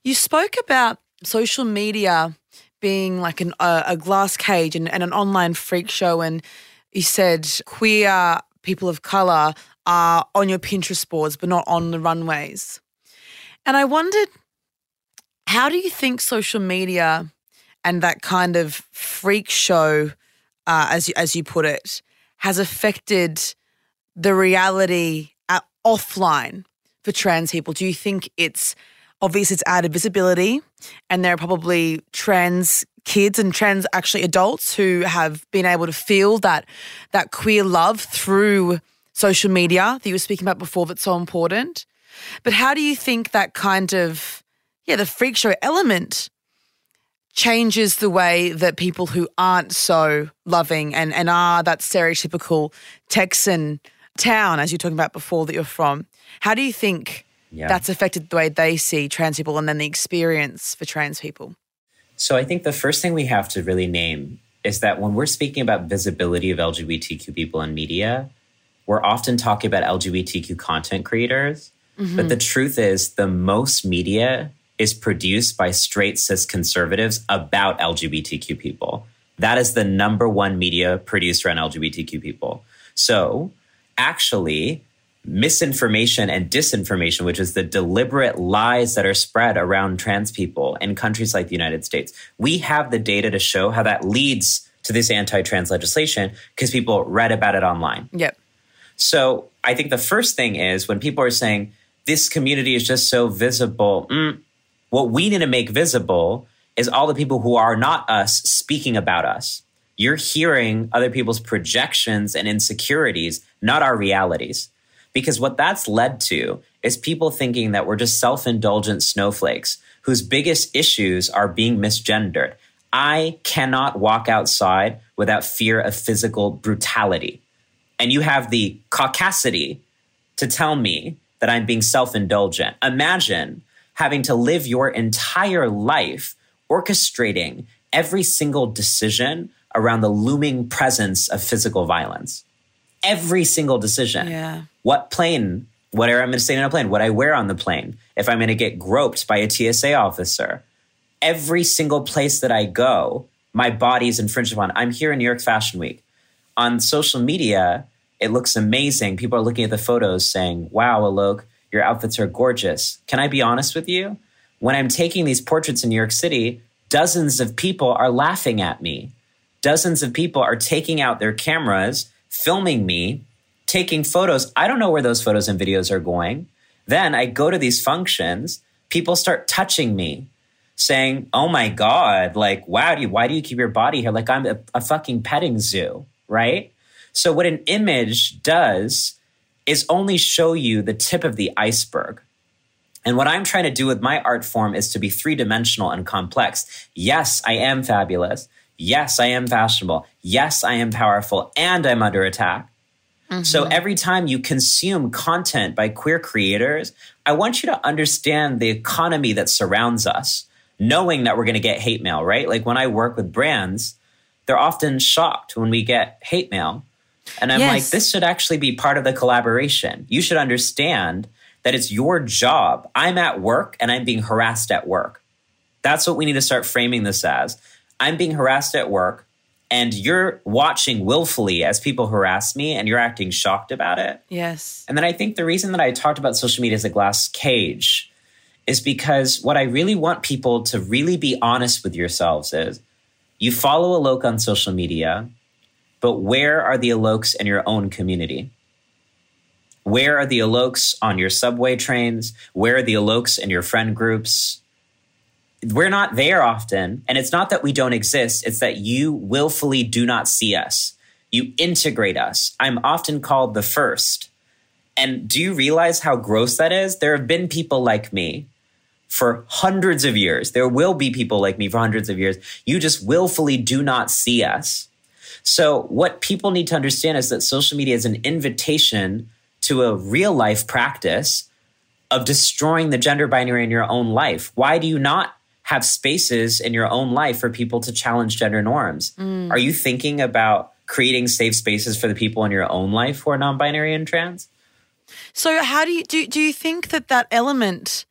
Speaker 1: you spoke about social media being like an, a, glass cage and, and an online freak show, and you said queer people of color are on your Pinterest boards, but not on the runways. And I wondered, how do you think social media and that kind of freak show, uh, as you, as you put it, has affected the reality at, offline for trans people? Do you think it's obvious it's added visibility, and there are probably trans kids and trans actually adults who have been able to feel that that queer love through social media that you were speaking about before that's so important. But how do you think that kind of yeah, the freak show element changes the way that people who aren't so loving and, and are that stereotypical Texan town, as you're talking about before, that you're from, how do you think
Speaker 4: Yeah.
Speaker 1: that's affected the way they see trans people and then the experience for trans people?
Speaker 4: So I think the first thing we have to really name is that when we're speaking about visibility of LGBTQ people in media, we're often talking about LGBTQ content creators. But mm-hmm. the truth is, the most media is produced by straight cis conservatives about LGBTQ people. That is the number one media produced around LGBTQ people. So actually, misinformation and disinformation, which is the deliberate lies that are spread around trans people in countries like the United States. We have the data to show how that leads to this anti trans legislation because people read about it online.
Speaker 1: Yep.
Speaker 4: So I think the first thing is when people are saying this community is just so visible, mm, what we need to make visible is all the people who are not us speaking about us. You're hearing other people's projections and insecurities, not our realities. Because what that's led to is people thinking that we're just self indulgent snowflakes whose biggest issues are being misgendered. I cannot walk outside without fear of physical brutality. And you have the caucasity to tell me that I'm being self indulgent. Imagine having to live your entire life orchestrating every single decision around the looming presence of physical violence. Every single decision.
Speaker 1: Yeah.
Speaker 4: What plane, whatever I'm going to stay on a plane, what I wear on the plane, if I'm going to get groped by a TSA officer. Every single place that I go, my body is infringed upon. I'm here in New York Fashion Week. On social media, it looks amazing. People are looking at the photos saying, wow, Alok, your outfits are gorgeous. Can I be honest with you? When I'm taking these portraits in New York City, dozens of people are laughing at me. Dozens of people are taking out their cameras, filming me, taking photos. I don't know where those photos and videos are going. Then I go to these functions, people start touching me, saying, Oh my God, like, wow, do you, why do you keep your body here? Like I'm a, a fucking petting zoo, right? So, what an image does is only show you the tip of the iceberg. And what I'm trying to do with my art form is to be three dimensional and complex. Yes, I am fabulous. Yes, I am fashionable. Yes, I am powerful and I'm under attack. Mm-hmm. So every time you consume content by queer creators, I want you to understand the economy that surrounds us, knowing that we're going to get hate mail, right? Like when I work with brands, they're often shocked when we get hate mail. And I'm
Speaker 1: Yes.
Speaker 4: like, this should actually be part of the collaboration. You should understand that it's your job. I'm at work and I'm being harassed at work. That's what we need to start framing this as. I'm being harassed at work and you're watching willfully as people harass me and you're acting shocked about it.
Speaker 1: Yes.
Speaker 4: And then I think the reason that I talked about social media as a glass cage is because what I really want people to really be honest with yourselves is you follow Alok on social media, but where are the Aloks in your own community? Where are the Aloks on your subway trains? Where are the Aloks in your friend groups? We're not there often. And it's not that we don't exist, it's that you willfully do not see us. You integrate us. I'm often called the first. And do you realize how gross that is? There have been people like me for hundreds of years. There will be people like me for hundreds of years. You just willfully do not see us. So, what people need to understand is that social media is an invitation to a real life practice of destroying the gender binary in your own life. Why do you not have spaces in your own life for people to challenge gender norms? Mm. Are you thinking about creating safe spaces for the people in your own life who are non binary and trans?
Speaker 1: So how do you do? Do you think that that element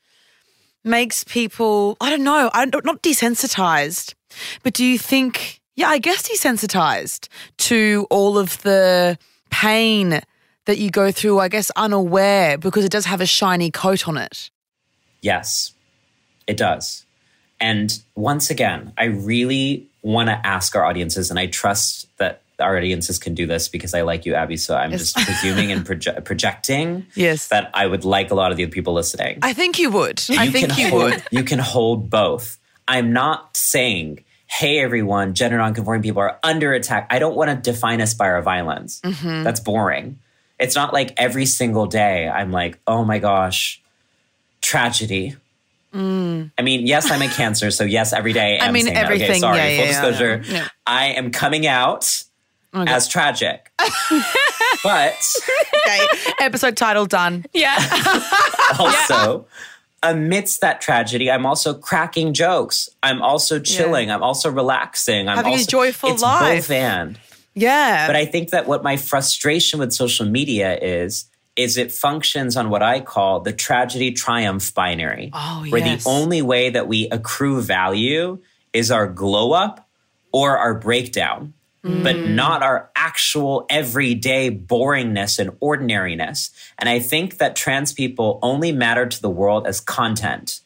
Speaker 1: makes people? I don't know. I don't, not desensitized, but do you think? Yeah, I guess desensitized to all of the pain that you go through. I guess unaware because it does have a shiny coat on it.
Speaker 4: Yes, it does. And once again, I really want to ask our audiences, and I trust that our audiences can do this because I like you, Abby. So I'm just presuming and proje- projecting
Speaker 1: Yes.
Speaker 4: that I would like a lot of the people listening.
Speaker 1: I think you would. I think you
Speaker 4: hold,
Speaker 1: would.
Speaker 4: You can hold both. I'm not saying, hey, everyone, gender nonconforming people are under attack. I don't want to define us by our violence.
Speaker 1: Mm-hmm.
Speaker 4: That's boring. It's not like every single day I'm like, oh my gosh, tragedy. I mean, yes, I'm a cancer, so yes, every day
Speaker 1: Mm. I
Speaker 4: I'm
Speaker 1: mean,
Speaker 4: saying that. Okay,
Speaker 1: everything,
Speaker 4: sorry,
Speaker 1: yeah,
Speaker 4: full
Speaker 1: yeah, yeah,
Speaker 4: disclosure.
Speaker 1: yeah.
Speaker 4: I am coming out as tragic. but
Speaker 1: Okay. Episode title done.
Speaker 3: Yeah.
Speaker 4: also amidst that tragedy i'm also cracking jokes i'm also chilling i'm also relaxing i'm
Speaker 1: Having a
Speaker 4: also,
Speaker 1: joyful
Speaker 4: it's
Speaker 1: life.
Speaker 4: both and
Speaker 1: Yeah.
Speaker 4: but i think that what my frustration with social media is is it functions on what i call the tragedy triumph binary
Speaker 1: Oh,
Speaker 4: where
Speaker 1: yes.
Speaker 4: the only way that we accrue value is our glow up or our breakdown but
Speaker 1: Mm.
Speaker 4: not our actual everyday boringness and ordinariness. And I think that trans people only matter to the world as content.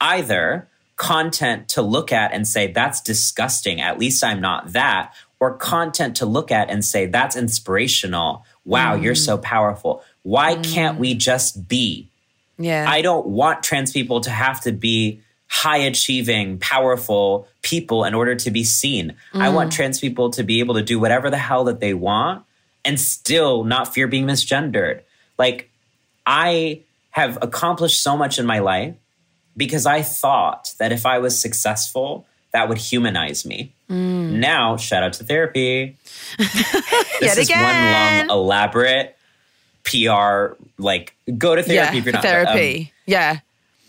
Speaker 4: Either content to look at and say, that's disgusting, at least I'm not that, or content to look at and say, that's inspirational. Wow, you're so powerful. Why can't we just be?
Speaker 1: yeah.
Speaker 4: I don't want trans people to have to be high achieving, powerful people in order to be seen. I want trans people to be able to do whatever the hell that they want and still not fear being misgendered. Like, I have accomplished so much in my life because I thought that if I was successful, that would humanize me. Now, shout out to therapy. this is
Speaker 1: again.
Speaker 4: one long, elaborate PR, like, go to therapy
Speaker 1: yeah.
Speaker 4: if you're not. um,
Speaker 1: therapy. yeah.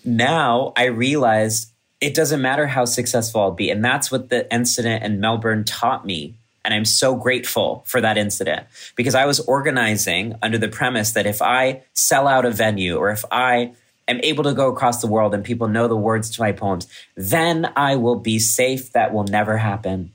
Speaker 4: Now I realized it doesn't matter how successful I'll be. And that's what the incident in Melbourne taught me. And I'm so grateful for that incident because I was organizing under the premise that if I sell out a venue or if I am able to go across the world and people know the words to my poems, then I will be safe. That will never happen.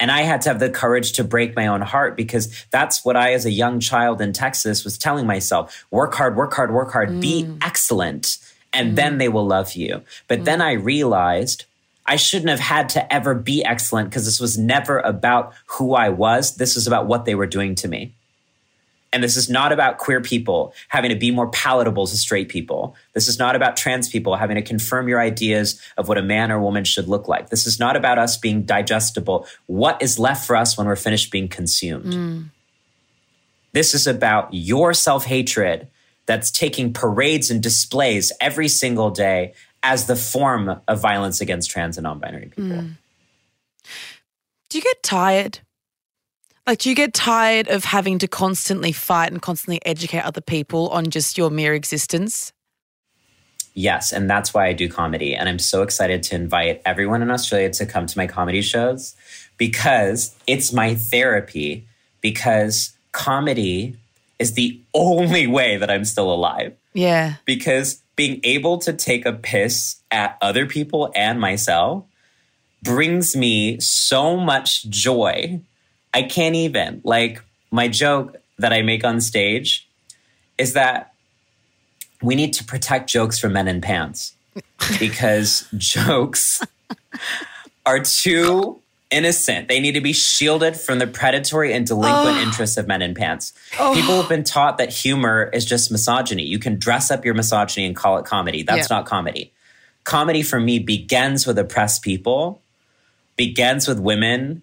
Speaker 4: And I had to have the courage to break my own heart because that's what I, as a young child in Texas, was telling myself work hard, work hard, work hard, be mm. excellent, and mm-hmm. then they will love you. But then mm-hmm. I realized I shouldn't have had to ever be excellent because this was never about who I was. This was about what they were doing to me. And this is not about queer people having to be more palatable to straight people. This is not about trans people having to confirm your ideas of what a man or woman should look like. This is not about us being digestible. What is left for us when we're finished being consumed? Mm. This is about your self hatred that's taking parades and displays every single day as the form of violence against trans and non binary people. Hmm.
Speaker 1: Do you get tired? Like, do you get tired of having to constantly fight and constantly educate other people on just your mere existence?
Speaker 4: Yes, and that's why I do comedy. And I'm so excited to invite everyone in Australia to come to my comedy shows because it's my therapy. Because comedy is the only way that I'm still alive.
Speaker 1: Yeah.
Speaker 4: Because being able to take a piss at other people and myself brings me so much joy. I can't even. Like, my joke that I make on stage is that we need to protect jokes from men in pants because jokes are too innocent. They need to be shielded from the predatory and delinquent interests of men in pants. People have been taught that humor is just misogyny. You can dress up your misogyny and call it comedy. That's
Speaker 1: Yeah.
Speaker 4: not comedy. Comedy for me begins with oppressed people, begins with women,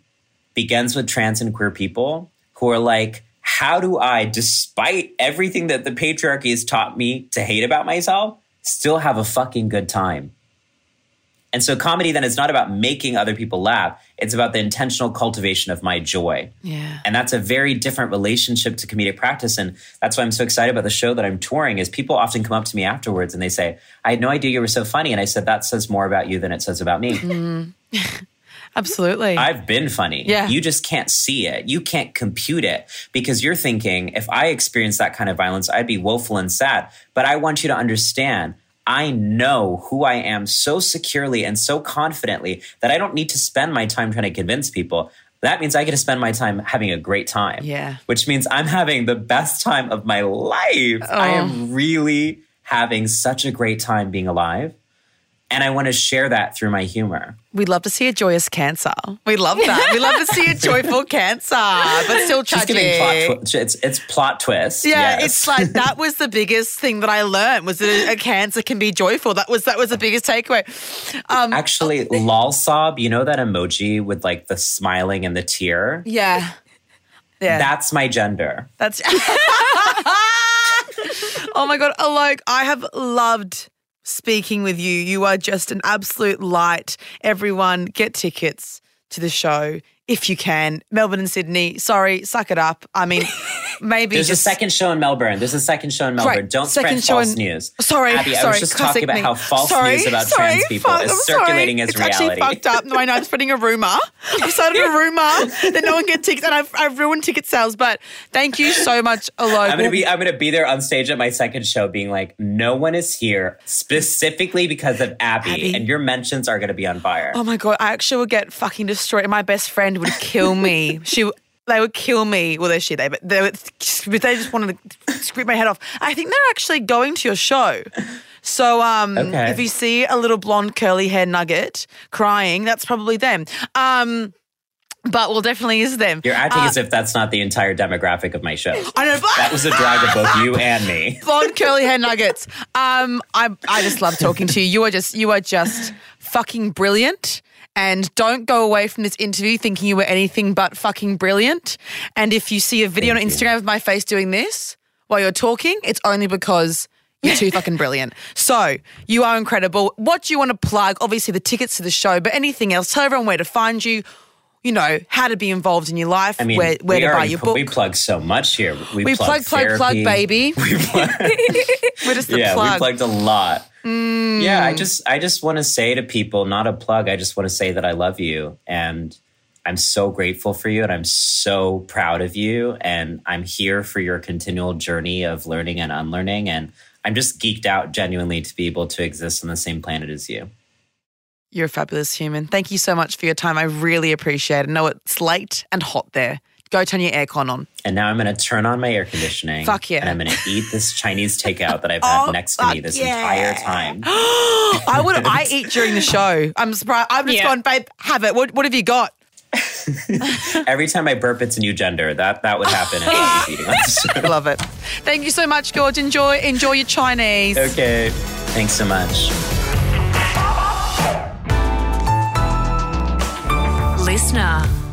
Speaker 4: begins with trans and queer people who are like, how do I, despite everything that the patriarchy has taught me to hate about myself, still have a fucking good time? And so comedy then is not about making other people laugh. It's about the intentional cultivation of my joy.
Speaker 1: Yeah.
Speaker 4: And that's a very different relationship to comedic practice. And that's why I'm so excited about the show that I'm touring is people often come up to me afterwards and they say, I had no idea you were so funny. And I said, that says more about you than it says about me. Mm-hmm.
Speaker 1: Absolutely.
Speaker 4: I've been funny.
Speaker 1: Yeah.
Speaker 4: You just can't see it. You can't compute it because you're thinking, if I experienced that kind of violence, I'd be woeful and sad. But I want you to understand, I know who I am so securely and so confidently that I don't need to spend my time trying to convince people. That means I get to spend my time having a great time.
Speaker 1: Yeah.
Speaker 4: Which means I'm having the best time of my life. I
Speaker 1: Oh.
Speaker 4: am really having such a great time being alive. And I want to share that through my humor.
Speaker 1: We'd love to see a joyous cancer. We love that. we love to see a joyful cancer, but still tragic.
Speaker 4: plot twi- it's it's plot twist.
Speaker 1: yeah,
Speaker 4: yes.
Speaker 1: it's like that was the biggest thing that I learned was that a, a cancer can be joyful. That was that was the biggest takeaway. Um,
Speaker 4: actually lol sob. You know that emoji with like the smiling and the tear.
Speaker 1: yeah, yeah.
Speaker 4: That's my gender.
Speaker 1: That's. oh my god, Like I have loved speaking with you. You are just an absolute light. Everyone, get tickets to the show if you can. Melbourne and Sydney. Sorry, suck it up. I mean, maybe
Speaker 4: There's
Speaker 1: just
Speaker 4: a second show in Melbourne. There's a second show in Melbourne.
Speaker 1: Right,
Speaker 4: Don't
Speaker 1: second
Speaker 4: spread false
Speaker 1: in-
Speaker 4: news.
Speaker 1: Sorry,
Speaker 4: Abby, I was just talking about
Speaker 1: me.
Speaker 4: how false
Speaker 1: Sorry,
Speaker 4: news about
Speaker 1: sorry,
Speaker 4: trans people
Speaker 1: fuck,
Speaker 4: is
Speaker 1: I'm
Speaker 4: circulating
Speaker 1: sorry.
Speaker 4: as
Speaker 1: it's actually
Speaker 4: reality.
Speaker 1: fucked up. No, I know. I'm spreading a rumor. I've started a rumor that no one gets tickets, and I've, I've ruined ticket sales. But thank you so much, Alok.
Speaker 4: I'm gonna be I'm gonna be there on stage at my second show, being like, no one is here specifically because of Abby,
Speaker 1: Abby.
Speaker 4: and your mentions are gonna be on fire.
Speaker 1: Oh my god, I actually will get fucking destroyed. My best friend would kill me. she they would kill me. Well, they're shit, they but they would, but they just wanted to scrape my head off. I think they're actually going to your show. So um,
Speaker 4: Okay.
Speaker 1: if you see a little blonde curly hair nugget crying, that's probably them. Um, but well, definitely is them.
Speaker 4: You're acting
Speaker 1: Uh,
Speaker 4: as if that's not the entire demographic of my show.
Speaker 1: I know.
Speaker 4: That was a drag of both you and me.
Speaker 1: blonde curly hair nuggets. Um, I I just love talking to you. You are just you are just fucking brilliant. And don't go away from this interview thinking you were anything but fucking brilliant. And if you see a video
Speaker 4: Thank
Speaker 1: on
Speaker 4: you.
Speaker 1: Instagram of my face doing this while you're talking, it's only because you're too fucking brilliant. So you are incredible. What do you want to plug? Obviously the tickets to the show, but anything else? Tell everyone where to find you. You know how to be involved in your life.
Speaker 4: I mean,
Speaker 1: where where to buy your book.
Speaker 4: We plug so much here. We,
Speaker 1: We plug, plug, plug, baby.
Speaker 4: We plug,
Speaker 1: We're just the
Speaker 4: yeah,
Speaker 1: plug. Mm.
Speaker 4: we plugged a lot. Yeah, I just I just want to say to people, not a plug. I just want to say that I love you and I'm so grateful for you and I'm so proud of you and I'm here for your continual journey of learning and unlearning and I'm just geeked out genuinely to be able to exist on the same planet as you.
Speaker 1: You're a fabulous human. Thank you so much for your time. I really appreciate it. I know it's late and hot there. Go turn your aircon on.
Speaker 4: And now I'm going to turn on my air conditioning.
Speaker 1: Fuck yeah.
Speaker 4: And I'm going to eat this Chinese takeout that I've had
Speaker 1: Oh,
Speaker 4: next to me this
Speaker 1: yeah.
Speaker 4: entire time.
Speaker 1: I would. I eat during the show. I'm surprised. I'm just
Speaker 3: Yeah.
Speaker 1: going, babe. Have it. What, what have you got?
Speaker 4: Every time I burp, it's a new gender. That that would happen I was eating on the show.
Speaker 1: Love it. Thank you so much, George. Enjoy. Enjoy your Chinese.
Speaker 4: Okay. Thanks so much.
Speaker 2: Listener.